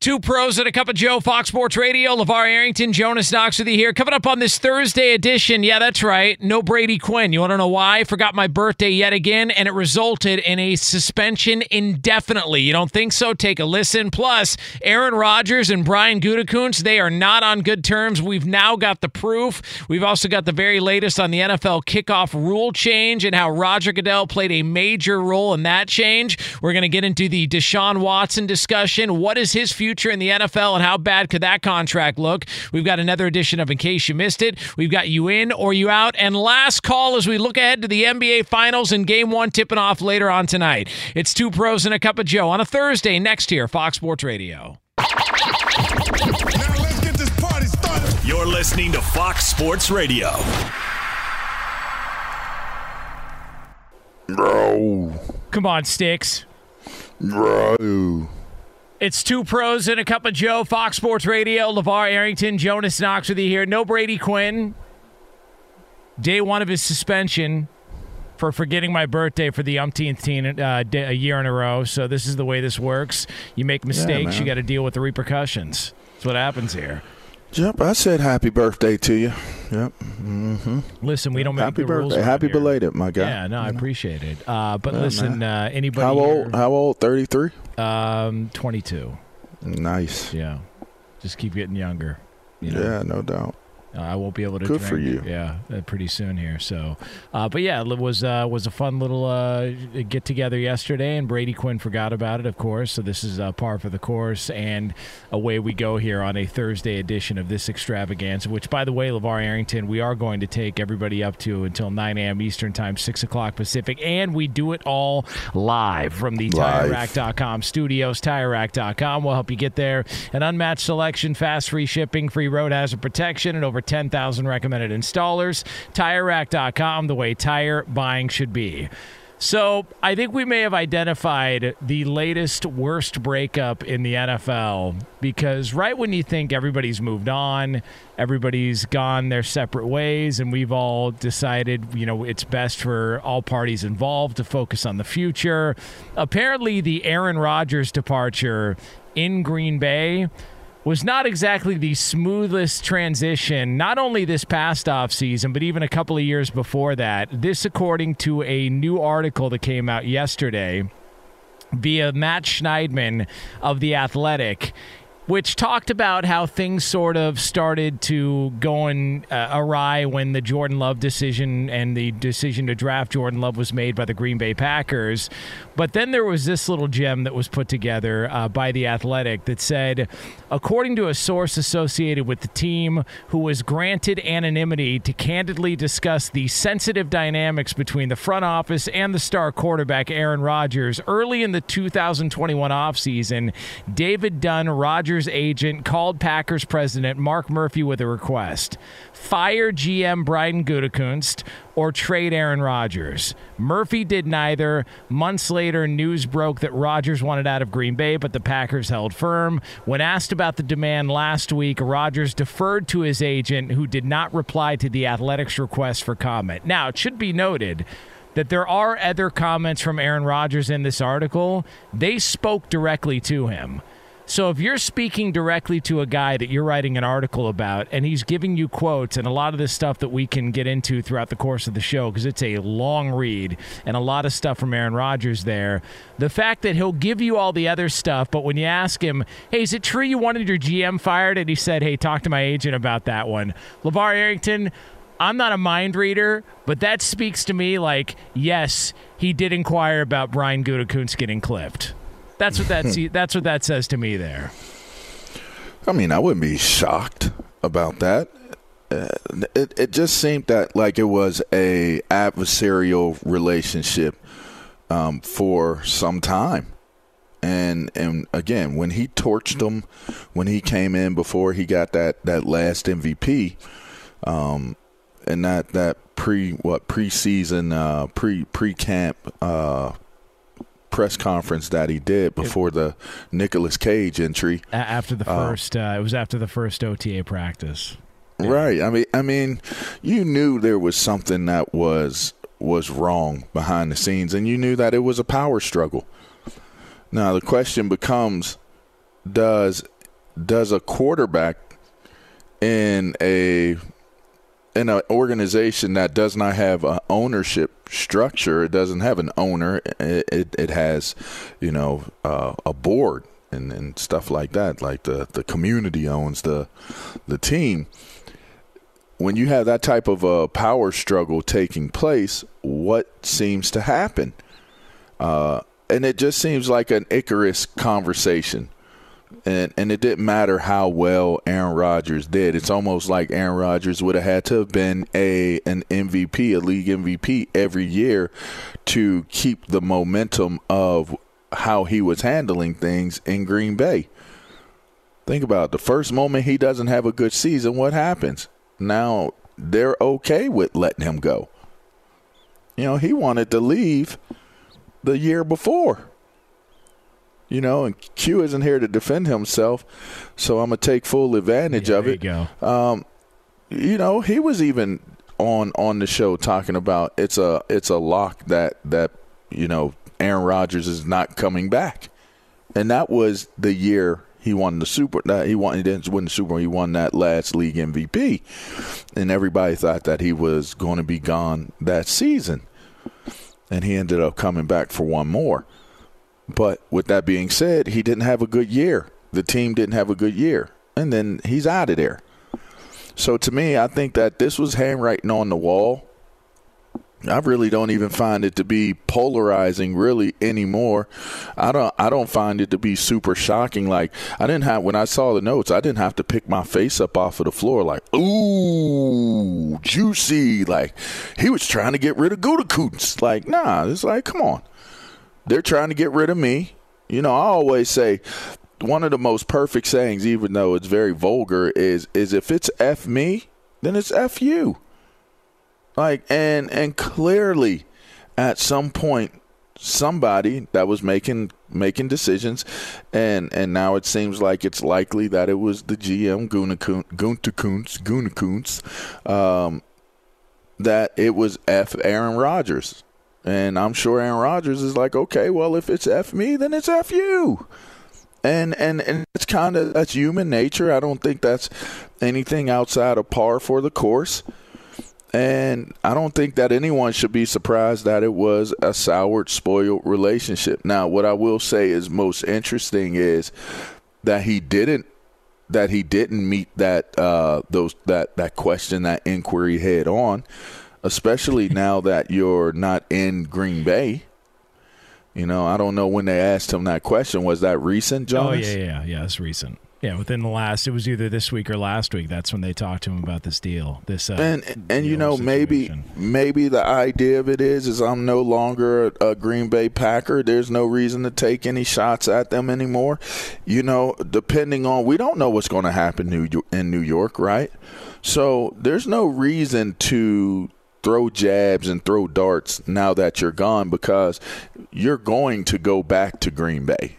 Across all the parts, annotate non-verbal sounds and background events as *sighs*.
Two pros and a cup of Joe, Fox Sports Radio. LaVar Arrington, Jonas Knox with you here. Coming up on this Thursday edition. Yeah, that's right. No Brady Quinn. You want to know why? Forgot my birthday yet again, and it resulted in a suspension indefinitely. You don't think so? Take a listen. Plus, Aaron Rodgers and Brian Gutekunst, they are not on good terms. We've now got the proof. We've also got the very latest on the NFL kickoff rule change and how Roger Goodell played a major role in that change. We're going to get into the Deshaun Watson discussion. What is his future? Future in the NFL and how bad could that contract look? We've got another edition of In Case You Missed It. We've got you in or you out. And last call as we look ahead to the NBA Finals and Game 1 tipping off later on tonight. It's two pros and a cup of Joe on a Thursday next year, Fox Sports Radio. Now let's get this party started. You're listening to Fox Sports Radio. Bro. Come on, Sticks. Bro. It's two pros and a cup of Joe, Fox Sports Radio. LaVar Arrington, Jonas Knox with you here. No Brady Quinn. Day one of his suspension for forgetting my birthday for the umpteenth teen, uh, day, a year in a row. So this is the way this works. You make mistakes, man. you got to deal with the repercussions. That's what happens here. Yep, I said happy birthday to you. Yep. Mm-hmm. Listen, we don't make Happy the rules birthday. Happy here. belated, my guy. Yeah, no, I appreciate it. Uh, but Yeah, listen, uh, anybody How old? here- How old? Thirty three. Um, 22. Nice. Yeah. Just keep getting younger. You know? Yeah, no doubt. Uh, I won't be able to Good drink. for you. Yeah, uh, pretty soon here. So, uh, but yeah, it was uh, was a fun little uh, get together yesterday, and Brady Quinn forgot about it, of course. So this is uh, par for the course, and away we go here on a Thursday edition of this extravaganza. Which, by the way, LaVar Arrington, we are going to take everybody up to until 9 a.m. Eastern time, six o'clock Pacific, and we do it all live from the. TireRack.com studios. TireRack.com will help you get there. An unmatched selection, fast free shipping, free road hazard protection, and over 10,000 recommended installers. TireRack.com, the way tire buying should be. So I think we may have identified the latest worst breakup in the NFL because right when you think everybody's moved on, everybody's gone their separate ways, and we've all decided, you know, it's best for all parties involved to focus on the future. Apparently, the Aaron Rodgers departure in Green Bay was not exactly the smoothest transition, not only this past offseason, but even a couple of years before that. This, according to a new article that came out yesterday via Matt Schneidman of The Athletic. Which talked about how things sort of started to going uh, awry when the Jordan Love decision and the decision to draft Jordan Love was made by the Green Bay Packers. But then there was this little gem that was put together uh, by The Athletic that said, according to a source associated with the team who was granted anonymity to candidly discuss the sensitive dynamics between the front office and the star quarterback Aaron Rodgers early in the 2021 offseason, David Dunn, Rodgers' agent called Packers president Mark Murphy with a request. Fire GM Brian Gutekunst or trade Aaron Rodgers. Murphy did neither. Months later, news broke that Rodgers wanted out of Green Bay, but the Packers held firm. When asked about the demand last week, Rodgers deferred to his agent, who did not reply to the Athletics' request for comment. Now, it should be noted that there are other comments from Aaron Rodgers in this article. They spoke directly to him. So if you're speaking directly to a guy that you're writing an article about and he's giving you quotes and a lot of this stuff that we can get into throughout the course of the show because it's a long read and a lot of stuff from Aaron Rodgers there, the fact that he'll give you all the other stuff, but when you ask him, hey, is it true you wanted your GM fired? And he said, hey, talk to my agent about that one. LaVar Arrington, I'm not a mind reader, but that speaks to me like, yes, he did inquire about Brian Gutekunst getting clipped. That's what that that's what that says to me there. I mean, I wouldn't be shocked about that. Uh, it it just seemed that like it was a adversarial relationship um, for some time. And and again, when he torched them, when he came in before he got that, that last MVP, um, and that, that pre what preseason uh, pre pre camp uh, press conference that he did before the Nicolas Cage entry. After the first, uh, it was after the first OTA practice. Right. I mean, I mean, you knew there was something that was was wrong behind the scenes, and you knew that it was a power struggle. Now the question becomes: Does does a quarterback in a in an organization that does not have an ownership structure, it doesn't have an owner. It it, it has, you know, uh, a board and, and stuff like that. Like the the community owns the the team. When you have that type of a power struggle taking place, what seems to happen? Uh, and it just seems like an Icarus conversation and and it didn't matter how well Aaron Rodgers did. It's almost like Aaron Rodgers would have had to have been a an MVP, a league MVP every year to keep the momentum of how he was handling things in Green Bay. Think about it. the first moment he doesn't have a good season, what happens? Now they're okay with letting him go. You know, he wanted to leave the year before you know, and Q isn't here to defend himself, so I'm gonna take full advantage Yeah, of there it. you go. Um, you know, he was even on on the show talking about it's a it's a lock that that you know Aaron Rodgers is not coming back, and that was the year he won the super. That he won. He didn't win the Super Bowl. He won that last league MVP, and everybody thought that he was going to be gone that season, and he ended up coming back for one more. But with that being said, he didn't have a good year. The team didn't have a good year. And then he's out of there. So to me, I think that this was handwriting on the wall. I really don't even find it to be polarizing really anymore. I don't I don't find it to be super shocking. Like I didn't have when I saw the notes, I didn't have to pick my face up off of the floor like, ooh, juicy. Like he was trying to get rid of Gutekunst. Like, nah, it's like, come on they're trying to get rid of me. You know, I always say one of the most perfect sayings, even though it's very vulgar, is is if it's F me, then it's F you. Like and and clearly at some point somebody that was making making decisions and and now it seems like it's likely that it was the GM Guntekuns Guntekuns um that it was F Aaron Rodgers and I'm sure Aaron Rodgers is like, okay, well, if it's F me, then it's F you. And and and it's kind of that's human nature. I don't think that's anything outside of par for the course. And I don't think that anyone should be surprised that it was a soured, spoiled relationship. Now, what I will say is most interesting is that he didn't that he didn't meet that uh, those that that question that inquiry head on especially now that you're not in Green Bay. You know, I don't know when they asked him that question. Was that recent, Oh yeah, yeah, yeah. It's recent. Yeah, within the last, it was either this week or last week. That's when they talked to him about this deal. This uh, and and you know maybe situation. maybe the idea of it is is I'm no longer a, a Green Bay Packer. There's no reason to take any shots at them anymore. You know, depending on we don't know what's going to happen New in New York, right? So there's no reason to throw jabs and throw darts now that you're gone because you're going to go back to Green Bay.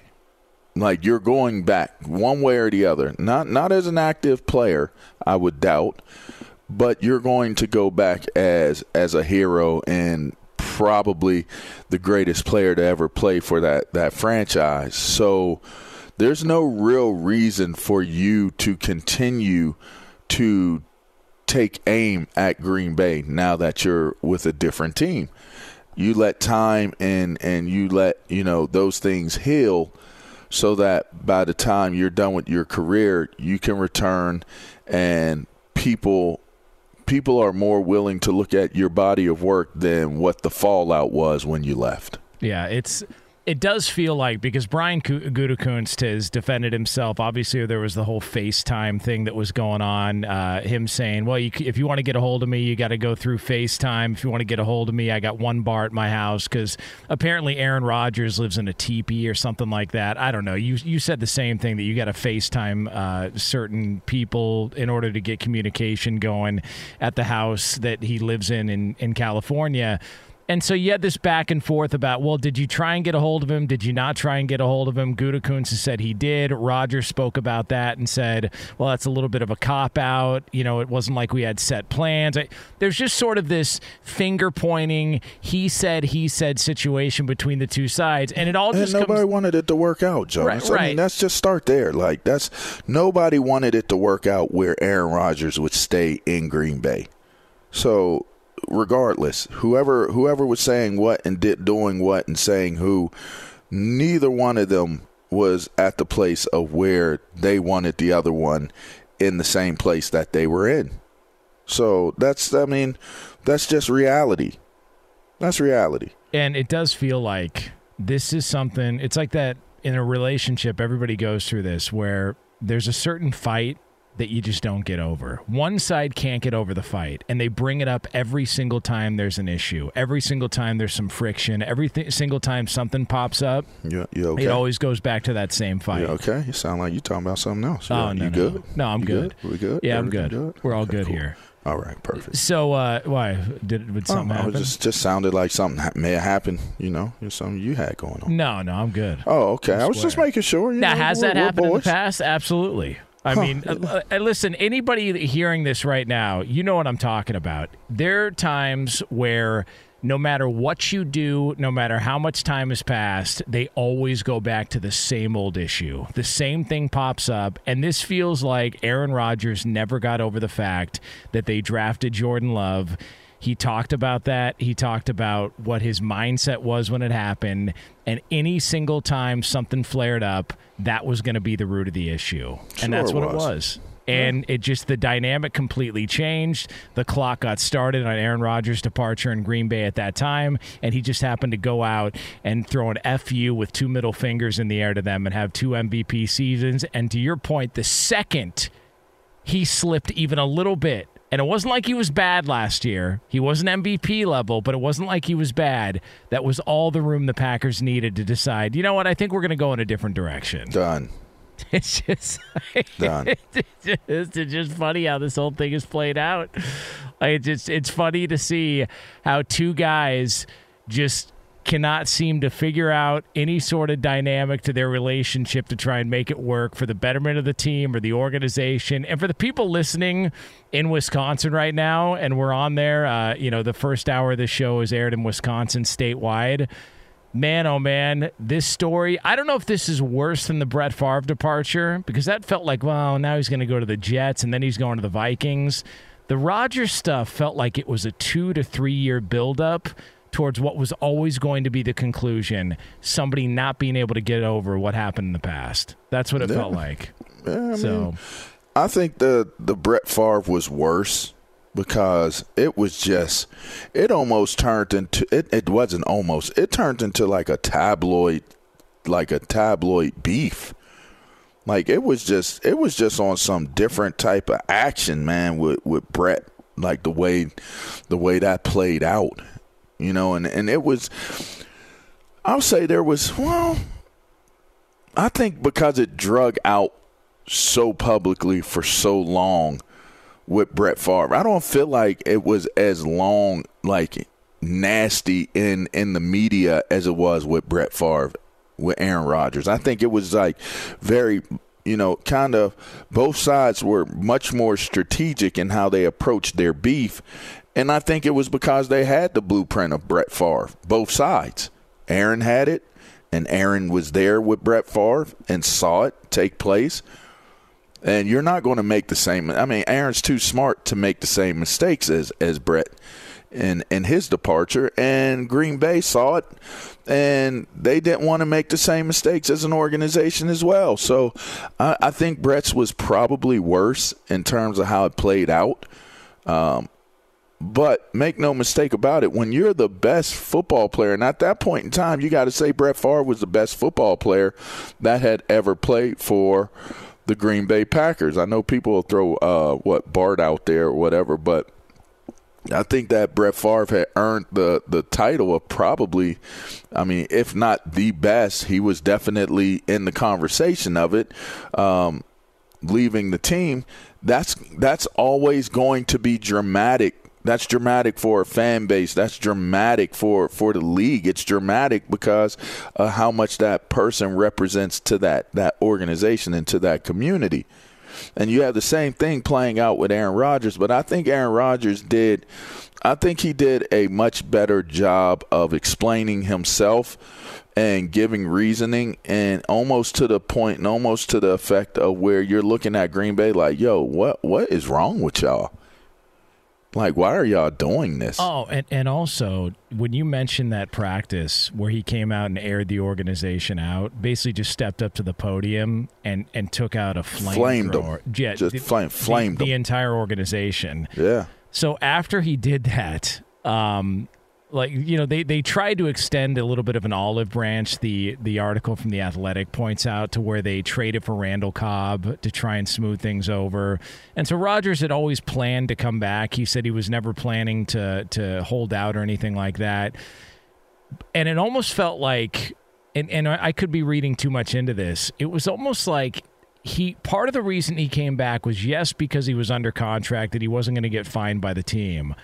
Like you're going back one way or the other. Not not as an active player, I would doubt, but you're going to go back as as a hero and probably the greatest player to ever play for that that franchise. So there's no real reason for you to continue to take aim at Green Bay now that you're with a different team. You let time and and you let, you know, those things heal so that by the time you're done with your career, you can return and people people are more willing to look at your body of work than what the fallout was when you left. Yeah, it's it does feel like because Brian Gu- Gutekunst has defended himself. Obviously, there was the whole FaceTime thing that was going on. Uh, him saying, "Well, you, if you want to get a hold of me, you got to go through FaceTime. If you want to get a hold of me, I got one bar at my house." Because apparently, Aaron Rodgers lives in a teepee or something like that. I don't know. You you said the same thing that you got to FaceTime uh, certain people in order to get communication going at the house that he lives in in, in California. And so you had this back and forth about, well, did you try and get a hold of him? Did you not try and get a hold of him? Gutekunst said he did. Roger spoke about that and said, well, that's a little bit of a cop out. You know, it wasn't like we had set plans. I, there's just sort of this finger pointing, he said, he said situation between the two sides, and it all And just nobody comes. wanted it to work out, Jonas. Right, I mean, right. let's just start there. Like that's nobody wanted it to work out where Aaron Rodgers would stay in Green Bay. So regardless, whoever whoever was saying what and did doing what and saying who, neither one of them was at the place of where they wanted the other one in the same place that they were in. So that's I mean, that's just reality. That's reality. And it does feel like this is something, it's like that in a relationship, everybody goes through this where there's a certain fight that you just don't get over. One side can't get over the fight, and they bring it up every single time there's an issue. Every single time there's some friction. Every th- single time something pops up, You, you okay? it always goes back to that same fight. You okay? You sound like you're talking about something else. Oh, you no, no. good? No, I'm You good. We good? Yeah, I'm Everything good. We're all Okay, good cool. here. All right, perfect. So, uh, why did, did Oh, something I was happen? just just sounded like something ha- may have happened. You know, It's something you had going on. No, no, I'm good. Oh, okay. I was just making sure. You Now, know, has that we're happened in the boys. past? Absolutely. I mean, uh, uh, listen, anybody hearing this right now, you know what I'm talking about. There are times where no matter what you do, no matter how much time has passed, they always go back to the same old issue. The same thing pops up. And this feels like Aaron Rodgers never got over the fact that they drafted Jordan Love. He talked about that. He talked about what his mindset was when it happened. And any single time something flared up, that was going to be the root of the issue. and that's Sure what it it was. was. And it just, the dynamic completely changed. The clock got started on Aaron Rodgers' departure in Green Bay at that time. And he just happened to go out and throw an FU with two middle fingers in the air to them and have two MVP seasons. And to your point, the second he slipped even a little bit. And it wasn't like he was bad last year. He wasn't MVP level, but it wasn't like he was bad. That was all the room the Packers needed to decide, you know what, I think we're going to go in a different direction. Done. *laughs* It's just, Done. *laughs* it's just, it's just funny how this whole thing is played out. Like, it's just, it's funny to see how two guys just cannot seem to figure out any sort of dynamic to their relationship to try and make it work for the betterment of the team or the organization. And for the people listening in Wisconsin right now and we're on there uh, you know the first hour of the show is aired in Wisconsin statewide. Man oh man this story I don't know if this is worse than the Brett Favre departure because that felt like well now he's going to go to the Jets and then he's going to the Vikings. The Rodgers stuff felt like it was a 2 to 3 year buildup towards what was always going to be the conclusion somebody not being able to get over what happened in the past. That's what it felt like. so, I think the the Brett Favre was worse because it was just it almost turned into it. It wasn't almost. It turned into like a tabloid, like a tabloid beef. Like it was just it was just on some different type of action, man, with with Brett. Like the way the way that played out. You know, and, and it was I'll say there was well I think because it drug out so publicly for so long with Brett Favre. I don't feel like it was as long like nasty in in the media as it was with Brett Favre with Aaron Rodgers. I think it was like very you know, kind of both sides were much more strategic in how they approached their beef. And I think it was because they had the blueprint of Brett Favre, both sides. Aaron had it, and Aaron was there with Brett Favre and saw it take place. And you're not going to make the same. I mean, Aaron's too smart to make the same mistakes as as Brett in in his departure. And Green Bay saw it, and they didn't want to make the same mistakes as an organization as well. So I, I think Brett's was probably worse in terms of how it played out. Um, but make no mistake about it, when you're the best football player, and at that point in time, you got to say Brett Favre was the best football player that had ever played for the Green Bay Packers. I know people will throw uh, what Bart out there or whatever, but I think that Brett Favre had earned the the title of probably, I mean, if not the best, he was definitely in the conversation of it. Um, leaving the team, that's that's always going to be dramatic that's dramatic for a fan base. That's dramatic for, for the league. It's dramatic because how much that person represents to that, that organization and to that community. And you have the same thing playing out with Aaron Rodgers, but I think Aaron Rodgers did I think he did a much better job of explaining himself and giving reasoning and almost to the point and almost to the effect of where you're looking at Green Bay like, yo, what what is wrong with y'all? Like, why are y'all doing this? Oh, and, and also when you mentioned that practice where he came out and aired the organization out, basically just stepped up to the podium and, and took out a flame Flamed them. Yeah, Just the- flame- flamed the, the entire organization. Yeah. So after he did that, um, like you know, they they tried to extend a little bit of an olive branch. The the article from the Athletic points out to where they traded for Randall Cobb to try and smooth things over. And so Rodgers had always planned to come back. He said he was never planning to to hold out or anything like that. And it almost felt like, and and I could be reading too much into this. It was almost like he part of the reason he came back was yes because he was under contract that he wasn't going to get fined by the team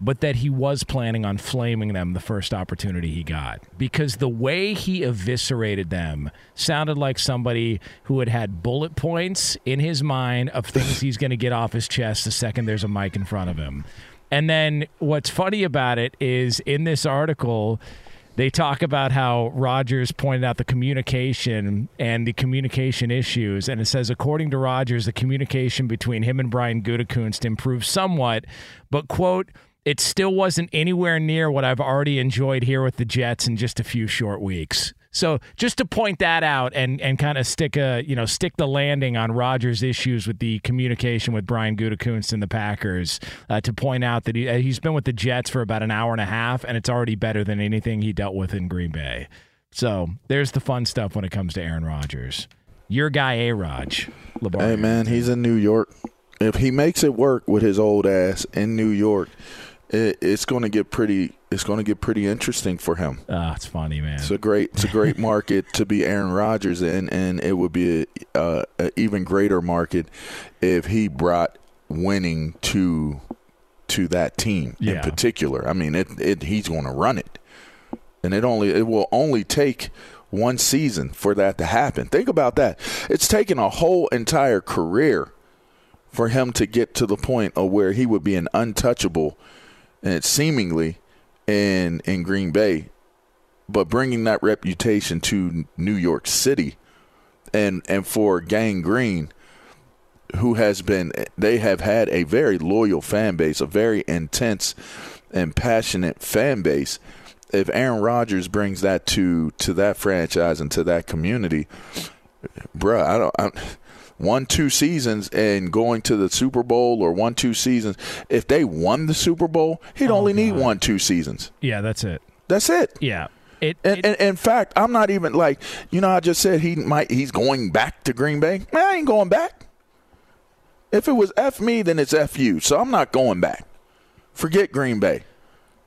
but that he was planning on flaming them the first opportunity he got because the way he eviscerated them sounded like somebody who had had bullet points in his mind of things *laughs* he's going to get off his chest the second there's a mic in front of him and then what's funny about it is in this article they talk about how Rodgers pointed out the communication and the communication issues. And it says, according to Rodgers, the communication between him and Brian Gutekunst improved somewhat, but, quote, it still wasn't anywhere near what I've already enjoyed here with the Jets in just a few short weeks. So just to point that out and, and kind of stick a you know stick the landing on Rodgers' issues with the communication with Brian Gutekunst and the Packers uh, to point out that he, uh, he's been with the Jets for about an hour and a half and it's already better than anything he dealt with in Green Bay. So there's the fun stuff when it comes to Aaron Rodgers. Your guy A Raj. Hey man, he's in New York. If he makes it work with his old ass in New York, it, it's going to get pretty. It's going to get pretty interesting for him. Ah, it's funny, man. It's a great, it's a great *laughs* market to be Aaron Rodgers in, and it would be a, uh, an even greater market if he brought winning to to that team in particular. I mean, it, it he's going to run it, and it only it will only take one season for that to happen. Think about that. It's taken a whole entire career for him to get to the point of where he would be an untouchable, and seemingly in in Green Bay but bringing that reputation to New York City and and for Gang Green who has been they have had a very loyal fan base, a very intense and passionate fan base. If Aaron Rodgers brings that to to that franchise and to that community, bruh, I don't I, one two seasons and going to the Super Bowl or one two seasons, if they won the Super Bowl, he'd oh, only need one two seasons. yeah, that's it. That's it. Yeah. It- and, it- and in fact, I'm not even like you know. I just said he might. He's going back to Green Bay. Man, I ain't going back. If it was f me, then it's f you. So I'm not going back. Forget Green Bay.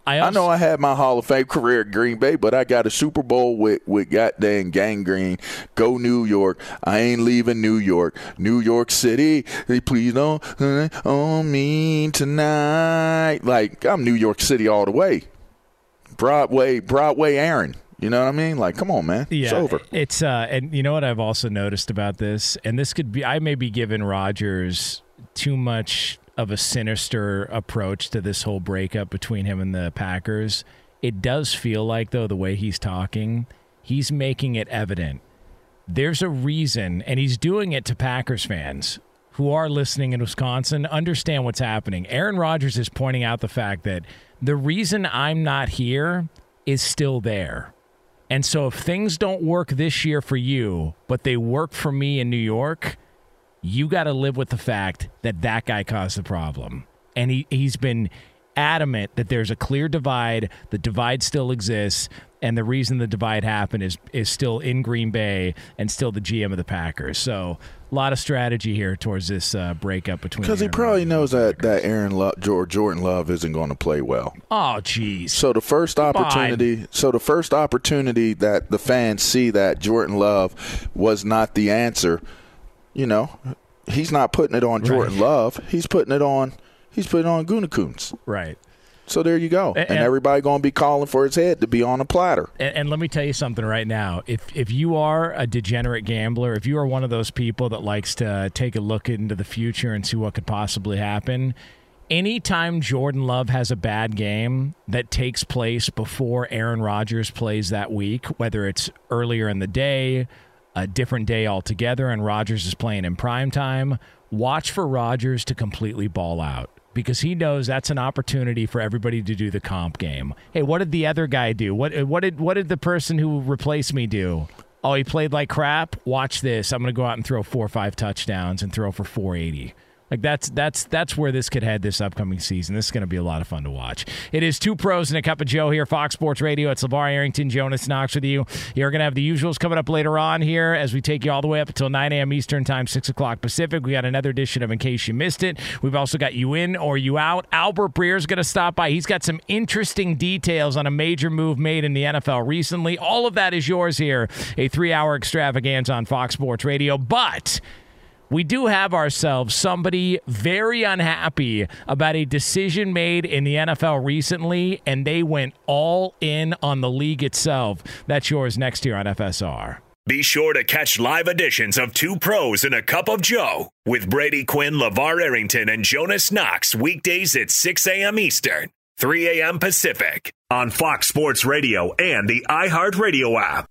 I, I know I had my Hall of Fame career at Green Bay, but I got a Super Bowl with with goddamn gangrene. Go New York. I ain't leaving New York. New York City. Please don't uh, on me tonight. Like I'm New York City all the way. Broadway, Broadway, Aaron. You know what I mean? Like, come on, man. it's over. It's uh, and you know what I've also noticed about this, and this could be I may be giving Rodgers too much of a sinister approach to this whole breakup between him and the Packers. It does feel like though the way he's talking, he's making it evident. There's a reason, and he's doing it to Packers fans who are listening in Wisconsin. Understand what's happening. Aaron Rodgers is pointing out the fact that the reason I'm not here is still there. And so if things don't work this year for you, but they work for me in New York, you got to live with the fact that that guy caused the problem. And he, he's been adamant that there's a clear divide. The divide still exists. And the reason the divide happened is is still in Green Bay and still the GM of the Packers. So a lot of strategy here towards this uh, breakup between. Because he probably Rodgers knows that that Aaron Love, Jordan Love isn't going to play well. Oh, geez. So the first opportunity, so the first opportunity that the fans see that Jordan Love was not the answer, you know, he's not putting it on Jordan Love. He's putting it on. He's putting it on Gunakunz. Right. So there you go, And- and, and- everybody going to be calling for his head to be on a platter. And, and let me tell you something right now. If if you are a degenerate gambler, if you are one of those people that likes to take a look into the future and see what could possibly happen, anytime Jordan Love has a bad game that takes place before Aaron Rodgers plays that week, whether it's earlier in the day, a different day altogether, and Rodgers is playing in prime time, watch for Rodgers to completely ball out because he knows that's an opportunity for everybody to do the comp game. Hey, what did the other guy do? What uh, what did what did the person who replaced me do? Oh, he played like crap. Watch this. I'm going to go out and throw four or five touchdowns and throw for 480. Like that's that's that's where this could head this upcoming season. This is going to be a lot of fun to watch. It is two pros and a cup of Joe here, Fox Sports Radio. It's LaVar Arrington, Jonas Knox with you. You're going to have the usuals coming up later on here as we take you all the way up until 9 a.m. Eastern Time, 6 o'clock Pacific. We got another edition of In Case You Missed It. We've also got You In or You Out. Albert Breer's going to stop by. He's got some interesting details on a major move made in the NFL recently. All of that is yours here. A three hour extravaganza on Fox Sports Radio. But we do have ourselves somebody very unhappy about a decision made in the NFL recently, and they went all in on the league itself. That's yours next year on FSR. Be sure to catch live editions of Two Pros and a Cup of Joe with Brady Quinn, LaVar Arrington, and Jonas Knox weekdays at 6 a.m. Eastern, 3 a.m. Pacific on Fox Sports Radio and the iHeartRadio app.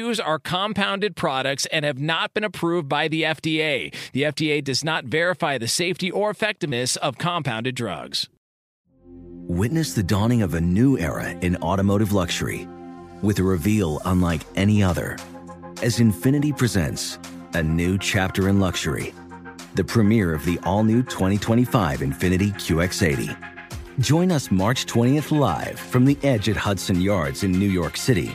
Are compounded products and have not been approved by the FDA. The FDA does not verify the safety or effectiveness of compounded drugs. Witness the dawning of a new era in automotive luxury with a reveal unlike any other as Infiniti presents a new chapter in luxury, the premiere of the all new 2025 Infiniti QX80. Join us March 20th live from the edge at Hudson Yards in New York City,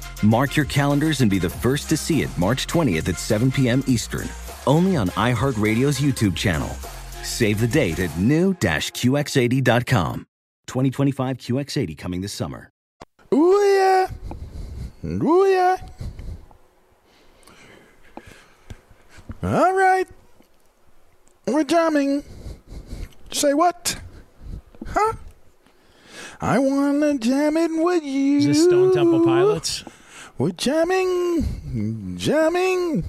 Mark your calendars and be the first to see it March 20th at 7 p.m. Eastern, only on iHeartRadio's YouTube channel. Save the date at new-QX80.com. 2025 QX80 coming this summer. Ooh yeah. Ooh yeah. All right. We're jamming. Say what? Huh? I wanna jam it with you. Is this Stone Temple Pilots? We're jamming, jamming.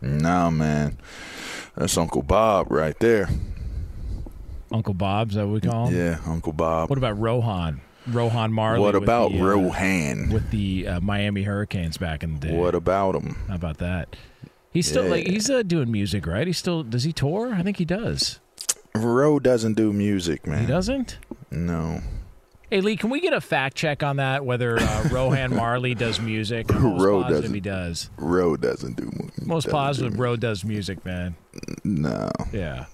No man, that's Uncle Bob right there. Uncle Bob's, that what we call him? Yeah, Uncle Bob. What about Rohan? Rohan Marley. What about the, uh, Rohan? With the uh, Miami Hurricanes back in the day. What about him? How about that? He's still Yeah. like he's uh, doing music, right? He still does he tour? I think he does. Ro doesn't do music, man. He doesn't. No. Hey Lee, can we get a fact check on that? Whether uh, *laughs* Rohan Marley does music? I'm Ro doesn't. he does. Ro doesn't do mu- Most doesn't positive, do- Ro does music, man. No. Yeah.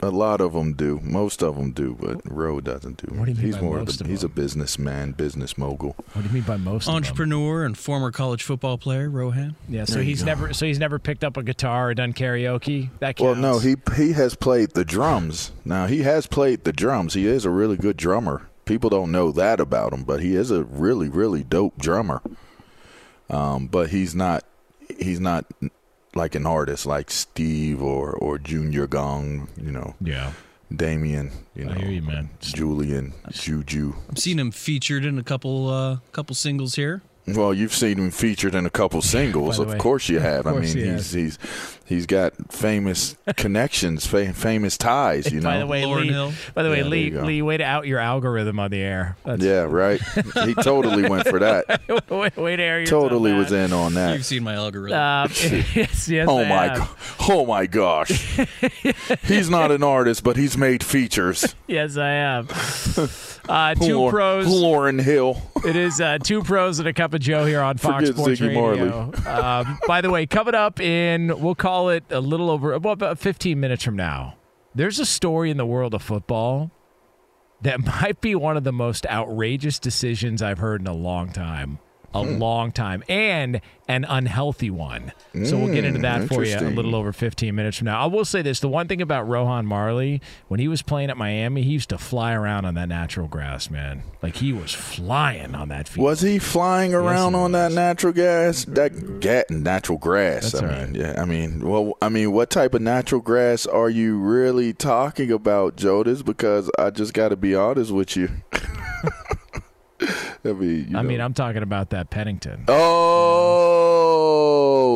A lot of them do. Most of them do, but Ro doesn't do. What do you mean he's by more most the, of he's them? a businessman, business mogul. What do you mean by most of them? Entrepreneur and former college football player Rohan. Yeah, so There he's never so he's never picked up a guitar or done karaoke. That Well, no, he he has played the drums. Now he has played the drums. He is a really good drummer. People don't know that about him, but he is a really really dope drummer. Um, but he's not he's not like an artist like Steve or or Junior Gong, you know, Yeah, Damian, you know, I hear you, man. Julian, Juju. I've seen him featured in a couple uh, couple singles here. Well, you've seen him featured in a couple singles. Of way. course you Of have. I mean, he he's he's he's got famous *laughs* connections, fa- famous ties. You know. by the way, Lauryn Lee. Hill. By the way, Yeah, Lee. you. Lee, way to out your algorithm on the air. That's, Yeah, right. he *laughs* totally went for that. *laughs* way, way to air yourself Totally out. was in on that. You've seen my algorithm. Um, yes, yes. Oh I my have. god! Oh my gosh! he's not an artist, but he's made features. Yes, I am. Uh, two Laur- pros. Lauryn Hill. It is uh, two pros and a cup of Joe here on Fox Forget Sports Ziggy Radio. Um, by the way, coming up in we'll call it a little over about 15 minutes from now. There's a story in the world of football that *laughs* might be one of the most outrageous decisions I've heard in a long time. A Hmm. long time and an unhealthy one. So we'll get into that for you a little over 15 minutes from now. I will say this the one thing about Rohan Marley, when he was playing at Miami, he used to fly around on that natural grass, man. Like he was flying on that field. Was he flying around he on that natural gas? That ga- natural grass. That's I all mean, yeah. I mean, well, I mean, what type of natural grass are you really talking about, Jodis? Because I just got to be honest with you. *laughs* *laughs* I mean, I know. mean, I'm talking about that Pennington. Oh,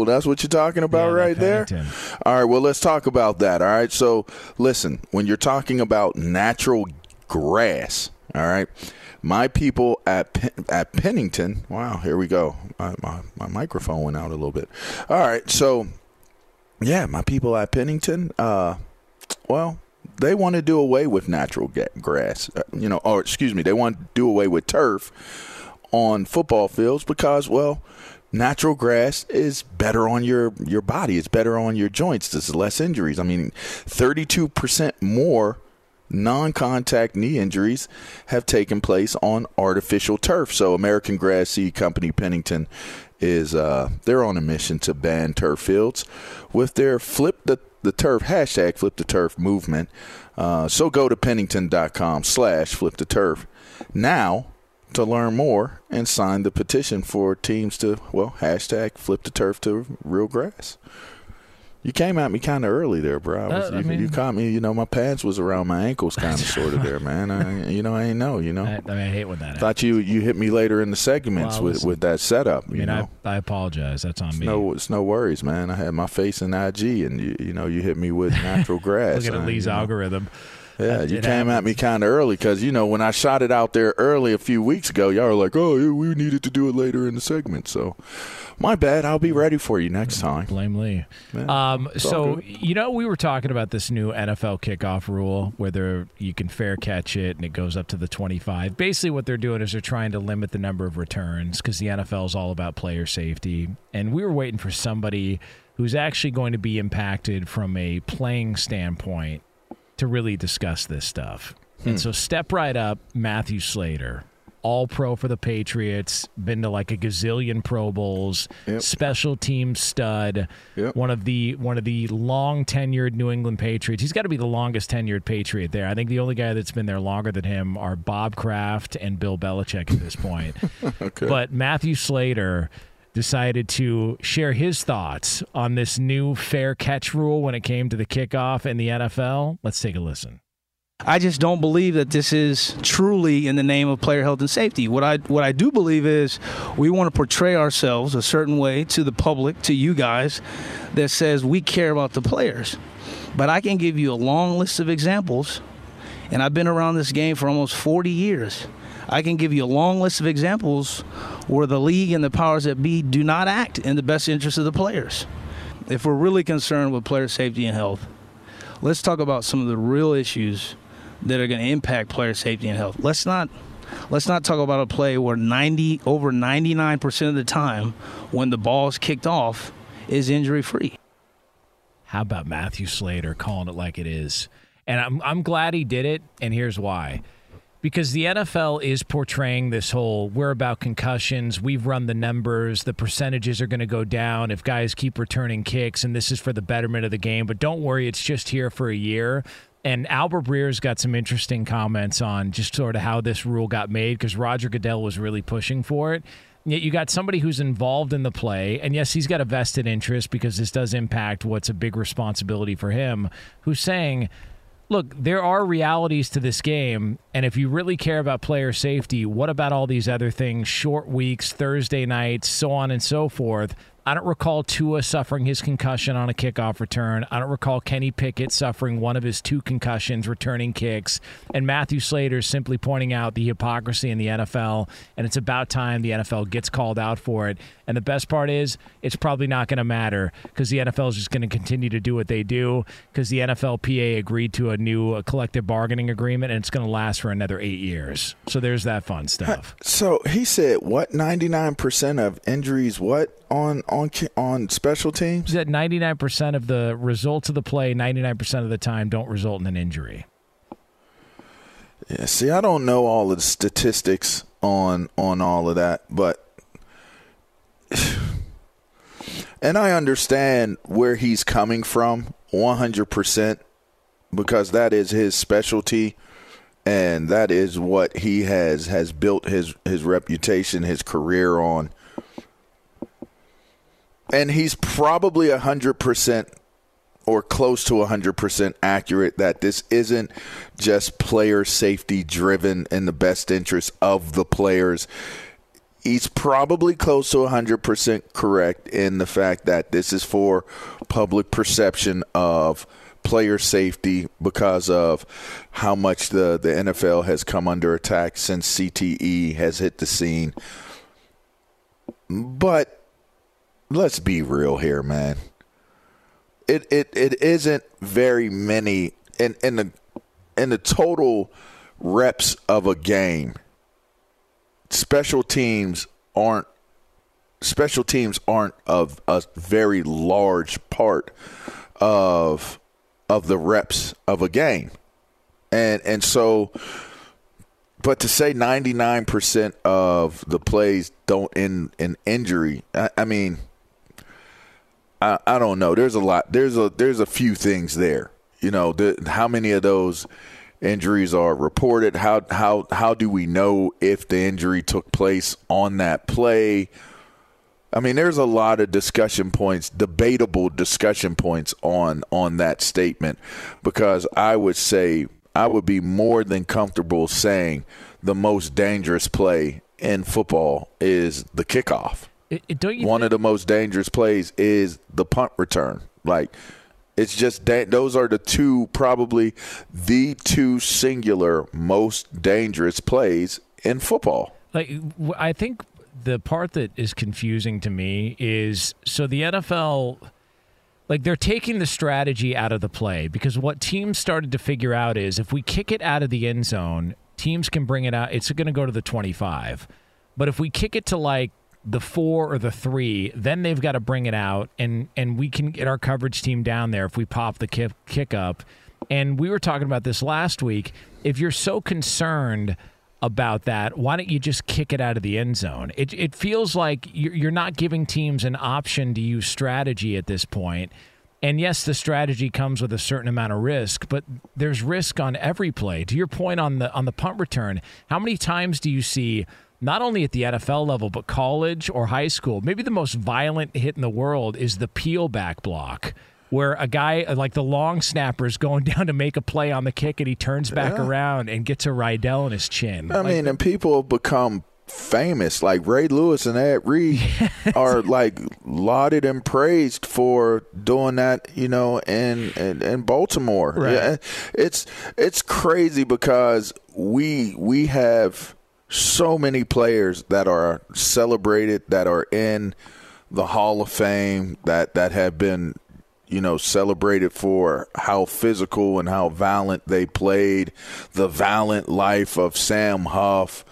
Oh, that's what you're talking about Yeah, right there? All right, well, let's talk about that. All right, so listen, when you're talking about natural grass, all right, my people at Pen- at Pennington, wow, here we go. My, my, my microphone went out a little bit. All right, so yeah, my people at Pennington, uh, well, they want to do away with natural grass, uh, you know, or excuse me, they want to do away with turf on football fields because, well, natural grass is better on your your body. It's better on your joints. There's less injuries. I mean, 32% more non-contact knee injuries have taken place on artificial turf. So American Grass Seed Company Pennington is uh, they're on a mission to ban turf fields with their flip the the turf hashtag flip the turf movement. Uh, so go to pennington.com slash flip the turf now to learn more and sign the petition for teams to well hashtag flip the turf to real grass. You came at me kind of early there, bro. I was- Uh, I you, mean- you caught me. You know, my pants was around my ankles, *laughs* kind of, sort of there, man. I, you know, I ain't know. You know, I, I mean, I hate when that happens. thought you you hit me later in the segments Well, with with that setup. I You mean, know, I, apologize. That's on me. no, it's no worries, man. I had my face in IG, and you, you know, you hit me with natural *laughs* grass. Look at Lee's you know. algorithm. Yeah, you came at me kind of early because you know when I shot it out there early a few weeks ago, y'all were like, "Oh, yeah, we needed to do it later in the segment." So, my bad. I'll be ready for you next time. Blame Lee. Yeah, Um, so you know we were talking about this new NFL kickoff rule, whether you can fair catch it and it goes up to the twenty-five. Basically, what they're doing is they're trying to limit the number of returns because the NFL is all about player safety, and we were waiting for somebody who's actually going to be impacted from a playing standpoint to really discuss this stuff. Hmm. And so step right up, Matthew Slater. All pro for the Patriots, been to like a gazillion Pro Bowls, Yep. special team stud, Yep. one of the one of the long tenured New England Patriots. He's got to be the longest tenured Patriot there. I think the only guy that's been there longer than him are Bob Kraft and Bill Belichick at this point. *laughs* Okay. But Matthew Slater decided to share his thoughts on this new fair catch rule when it came to the kickoff in the NFL. Let's take a listen. I just don't believe that this is truly in the name of player health and safety. What I what I do believe is we want to portray ourselves a certain way to the public, to you guys, that says we care about the players. But I can give you a long list of examples, and I've been around this game for almost 40 years. I can give you a long list of examples where the league and the powers that be do not act in the best interest of the players. If we're really concerned with player safety and health, let's talk about some of the real issues that are going to impact player safety and health. Let's not let's not talk about a play where 90 over 99% of the time when the ball is kicked off is injury free. How about Matthew Slater calling it like it is? And I'm I'm glad he did it, and here's why. Because the NFL is portraying this whole we're about concussions, we've run the numbers, the percentages are going to go down if guys keep returning kicks, and this is for the betterment of the game. But don't worry, it's just here for a year. And Albert Breer's got some interesting comments on just sort of how this rule got made because Roger Goodell was really pushing for it. Yet you got somebody who's involved in the play, and yes, he's got a vested interest because this does impact what's a big responsibility for him, who's saying, look, there are realities to this game, and if you really care about player safety, what about all these other things, short weeks, Thursday nights, so on and so forth? I don't recall Tua suffering his concussion on a kickoff return. I don't recall Kenny Pickett suffering one of his two concussions returning kicks. And Matthew Slater simply pointing out the hypocrisy in the NFL. And it's about time the NFL gets called out for it. And the best part is, it's probably not going to matter because the NFL is just going to continue to do what they do because the NFLPA agreed to a new collective bargaining agreement and it's going to last for another eight years. So there's that fun stuff. So he said, "What? Ninety nine percent of injuries? What on on ki- on special teams?" He said 99% of the results of the play, 99% of the time, don't result in an injury. Yeah, see, I don't know all of the statistics on on all of that, but *sighs* and I understand where he's coming from 100% because that is his specialty and that is what he has has built his his reputation, his career on. And he's probably 100% or close to 100% accurate that this isn't just player safety driven in the best interest of the players. he's probably close to 100% correct in the fact that this is for public perception of player safety because of how much the, the NFL has come under attack since CTE has hit the scene. But let's be real here, man. It it, it isn't very many in, in the in the total reps of a game special teams aren't special teams aren't of a very large part of of the reps of a game. And and so but to say 99% of the plays don't end in injury, I, I mean I, I don't know. There's a lot. There's a there's a few things there. You know, the, how many of those injuries are reported? How how how do we know if the injury took place on that play? I mean, there's a lot of discussion points, debatable discussion points on on that statement because I would say I would be more than comfortable saying the most dangerous play in football is the kickoff. It, it- don't you One think- of the most dangerous plays is the punt return. Like it's just da- those are the two probably the two singular most dangerous plays in football. like I think the part that is confusing to me is so the NFL like they're taking the strategy out of the play because what teams started to figure out is if we kick it out of the end zone, teams can bring it out. It's going to go to the 25. But if we kick it to like the 4 or the 3, then they've got to bring it out and and we can get our coverage team down there if we pop the kick, kick up. And we were talking about this last week. If you're so concerned about that, why don't you just kick it out of the end zone? It, it feels like you're not giving teams an option to use strategy at this point. And yes, the strategy comes with a certain amount of risk, but there's risk on every play. To your point on the on the punt return, how many times do you see not only at the NFL level but college or high school? Maybe the most violent hit in the world is the peel back block where a guy like the long snapper is going *laughs* down to make a play on the kick and he turns back Yeah. around and gets a Rydell in his chin. I Like, mean, and people have become famous. Like Ray Lewis and Ed Reed *laughs* are like lauded and praised for doing that. You know, in in, in Baltimore. Right. Yeah, it's it's crazy because we we have so many players that are celebrated that are in the Hall of Fame that that have been you know, celebrated for how physical and how valiant they played, the valiant life of Sam Huff.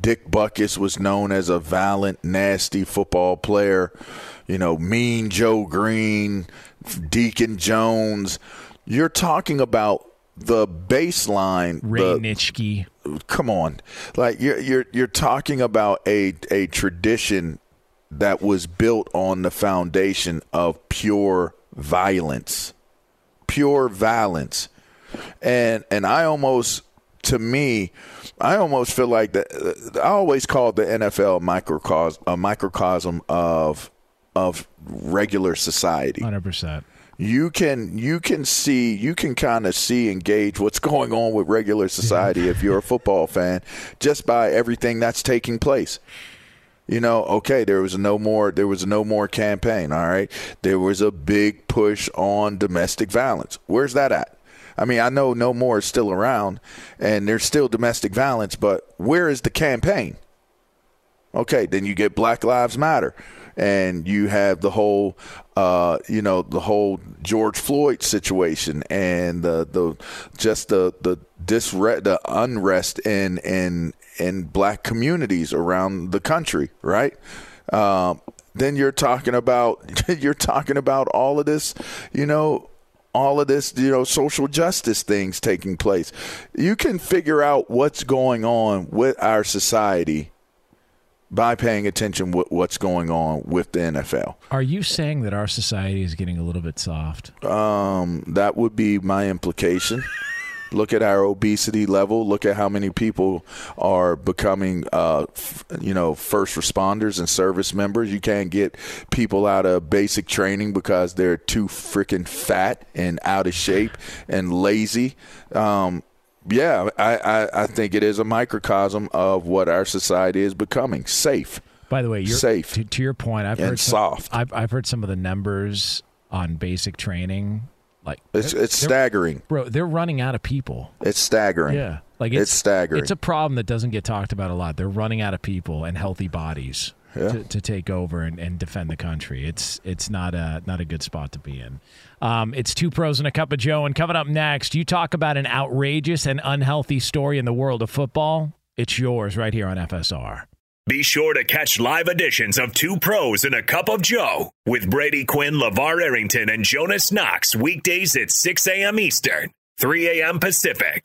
Dick Butkus was known as a valiant, nasty football player. You know, Mean Joe Greene, Deacon Jones. You're talking about the baseline. Ray the, Nitschke. Come on. Like you're you're you're talking about a a tradition that was built on the foundation of pure violence. Pure violence. And and I almost to me I almost feel like that I always called the NFL microcosm a microcosm of of regular society. 100%. You can you can see you can kind of see and gauge what's going on with regular society if you're a football fan just by everything that's taking place. You know okay there was no more there was no more campaign all right? There was a big push on domestic violence. Where's that at? I mean i know no more is still around and there's still domestic violence but where is the campaign? Okay, then you get Black Lives Matter, and you have the whole, uh, you know, the whole George Floyd situation, and the the just the the disre- the unrest in in in black communities around the country, right? Um, then you're talking about *laughs* you're talking about all of this, you know, all of this, you know, social justice things taking place. You can figure out what's going on with our society by paying attention with what's going on with the NFL. Are you saying that our society is getting a little bit soft? Um, that would be my implication. Look at our obesity level. Look at how many people are becoming, uh, f- you know, first responders and service members. You can't get people out of basic training because they're too freaking fat and out of shape and lazy. Um, yeah, I, I, I think it is a microcosm of what our society is becoming safe. By the way, you're, safe to, to your point, I've heard some, soft. I've, I've heard some of the numbers on basic training. Like It's it's staggering. bro. They're running out of people. It's staggering. Yeah, like it's, staggering. It's a problem that doesn't get talked about a lot. They're running out of people and healthy bodies Yeah. to, to take over and, and defend the country. It's it's not a not a good spot to be in. Um, it's two pros and a cup of Joe. And coming up next, you talk about an outrageous and unhealthy story in the world of football. It's yours right here on FSR. Be sure to catch live editions of Two Pros and a Cup of Joe with Brady Quinn, LaVar Arrington, and Jonas Knox weekdays at 6 a.m. Eastern, 3 a.m. Pacific.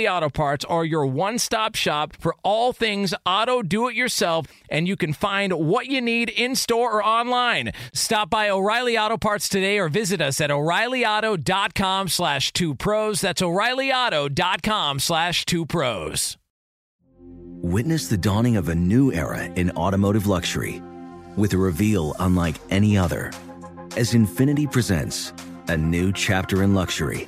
Auto Parts are your one stop shop for all things auto do it yourself, and you can find what you need in store or online. Stop by O'Reilly Auto Parts today or visit us at o'ReillyAuto.com slash two pros. That's o'ReillyAuto.com slash two pros. Witness the dawning of a new era in automotive luxury with a reveal unlike any other as Infiniti presents a new chapter in luxury,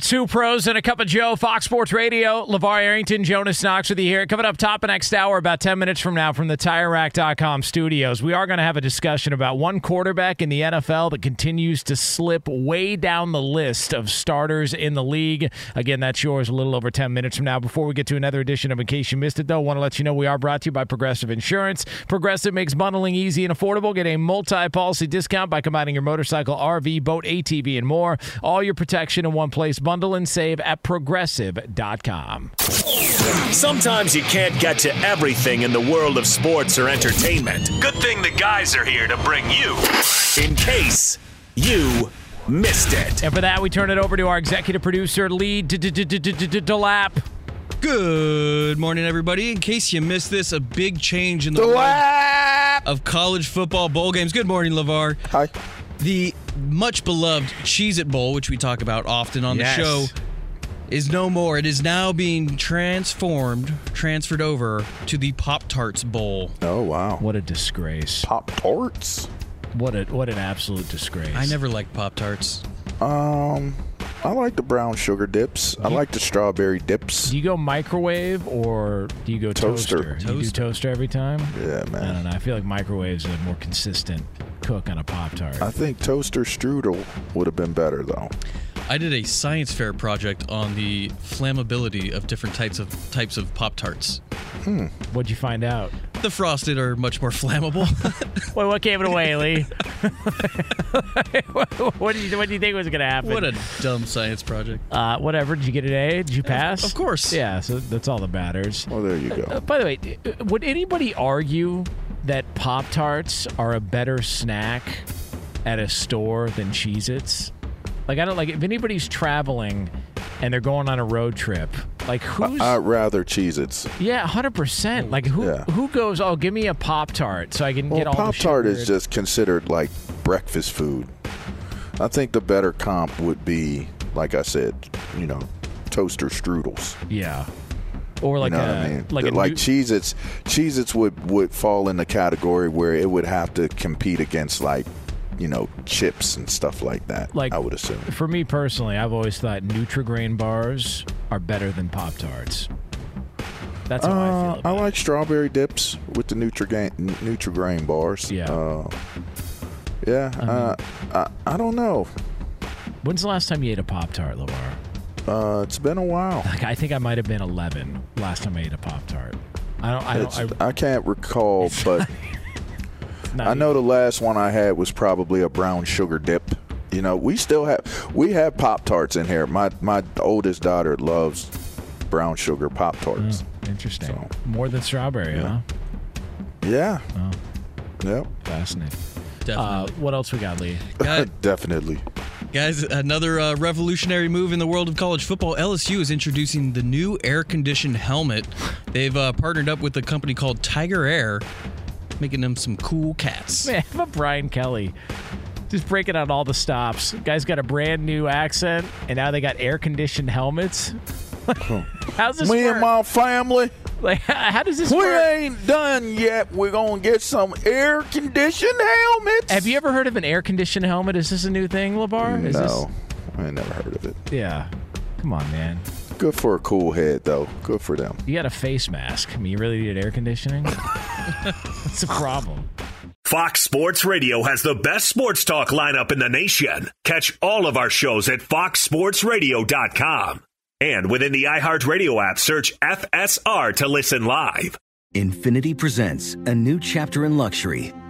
Two pros and a cup of Joe, Fox Sports Radio. LaVar Arrington, Jonas Knox with you here. Coming up top of next hour, about 10 minutes from now, from the TireRack.com studios, we are going to have a discussion about one quarterback in the NFL that continues to slip way down the list of starters in the league. Again, that's yours a little over 10 minutes from now. Before we get to another edition of In Case You Missed It, though, want to let you know we are brought to you by Progressive Insurance. Progressive makes bundling easy and affordable. Get a multi policy discount by combining your motorcycle, RV, boat, ATV, and more. All your protection in one place bundle and save at progressive.com. Sometimes you can't get to everything in the world of sports or entertainment. Good thing the guys are here to bring you in case you missed it. And for that, we turn it over to our executive producer, Lee Delap. Good morning, everybody. In case you missed this, a big change in the world of college football bowl games. Good morning, LaVar. Hi. The much beloved Cheez It Bowl, which we talk about often on Yes. the show, is no more. It is now being transformed, transferred over to the Pop Tarts Bowl. Oh wow. What a disgrace. Pop tarts. What a what an absolute disgrace. I never liked Pop Tarts. Um, I like the brown sugar dips. I like the strawberry dips. Do you go microwave or do you go Toaster. toaster? You do toaster every time? Yeah, man. I don't know. I feel like microwave's are more consistent cook on a Pop Tart. I think toaster strudel would have been better though. I did a science fair project on the flammability of different types of types of Pop Tarts. Hmm. What'd you find out? The frosted are much more flammable. Wait, *laughs* what gave it away, Lee? *laughs* *laughs* what do you what do you think was gonna happen? what a dumb science project. uh, whatever. Did you get an A? Did you pass? of course. Yeah. So that's all that matters. Well, there you Uh, go. by the way, uh, would anybody argue that Pop Tarts are a better snack at a store than Cheez Its? Like, I don't like if anybody's traveling and they're going on a road trip, like who's. I'd rather Cheez-Its. yeah, 100%. Like, who Yeah. who goes, oh, give me a Pop Tart so I can Well, get all Pop Tart is just considered like breakfast food. I think the better comp would be, like I said, you know, toaster strudels. Yeah. Or like you know a. what I mean? Like a like new- Cheez-Its, Cheez-Its would, would fall in the category where it would have to compete against like, you know, chips and stuff like that. Like- I would assume. For me personally, I've always thought Nutrigrain bars are better than Pop Tarts. That's how I Uh, feel. I About it. like strawberry dips with the Nutrigrain Nutrigrain bars. Yeah. Uh, yeah. uh, I, I don't know. When's the last time you ate a Pop Tart, LaVar? Uh, it's been a while. Like I think I might have been 11 last time I ate a Pop Tart. I don't. I don't. I, I can't recall, *laughs* but I know the last one I had was probably a brown sugar dip. You know, we still have we have Pop Tarts in here. My my oldest daughter loves brown sugar Pop Tarts. Hmm, Interesting. So- More than strawberry, Yeah. huh? Yeah. Oh. Yep. Fascinating. Uh, Definitely. what else we got, Lee? *laughs* Guy- Definitely. Guys, another uh, revolutionary move in the world of college football. LSU is introducing the new air conditioned helmet. They've uh, partnered up with a company called Tiger Air, making them some cool cats. Man, how about Brian Kelly? Just breaking out all the stops. Guy's got a brand new accent, and now they got air conditioned helmets. *laughs* How's this Me work? and my family, like, *laughs* how does this we work? ain't done yet. We're gonna get some air conditioned helmets. Have you ever heard of an air conditioned helmet? Is this a new thing, LaVar? Is No, I never heard of it. Yeah. Come on, man. Good for a cool head, though. Good for them. You got a face mask. I mean, you really need air conditioning? *laughs* That's a problem. Fox Sports Radio has the best sports talk lineup in the nation. Catch all of our shows at foxsportsradio.com. And within the iHeartRadio app, search FSR to listen live. Infiniti presents a new chapter in luxury,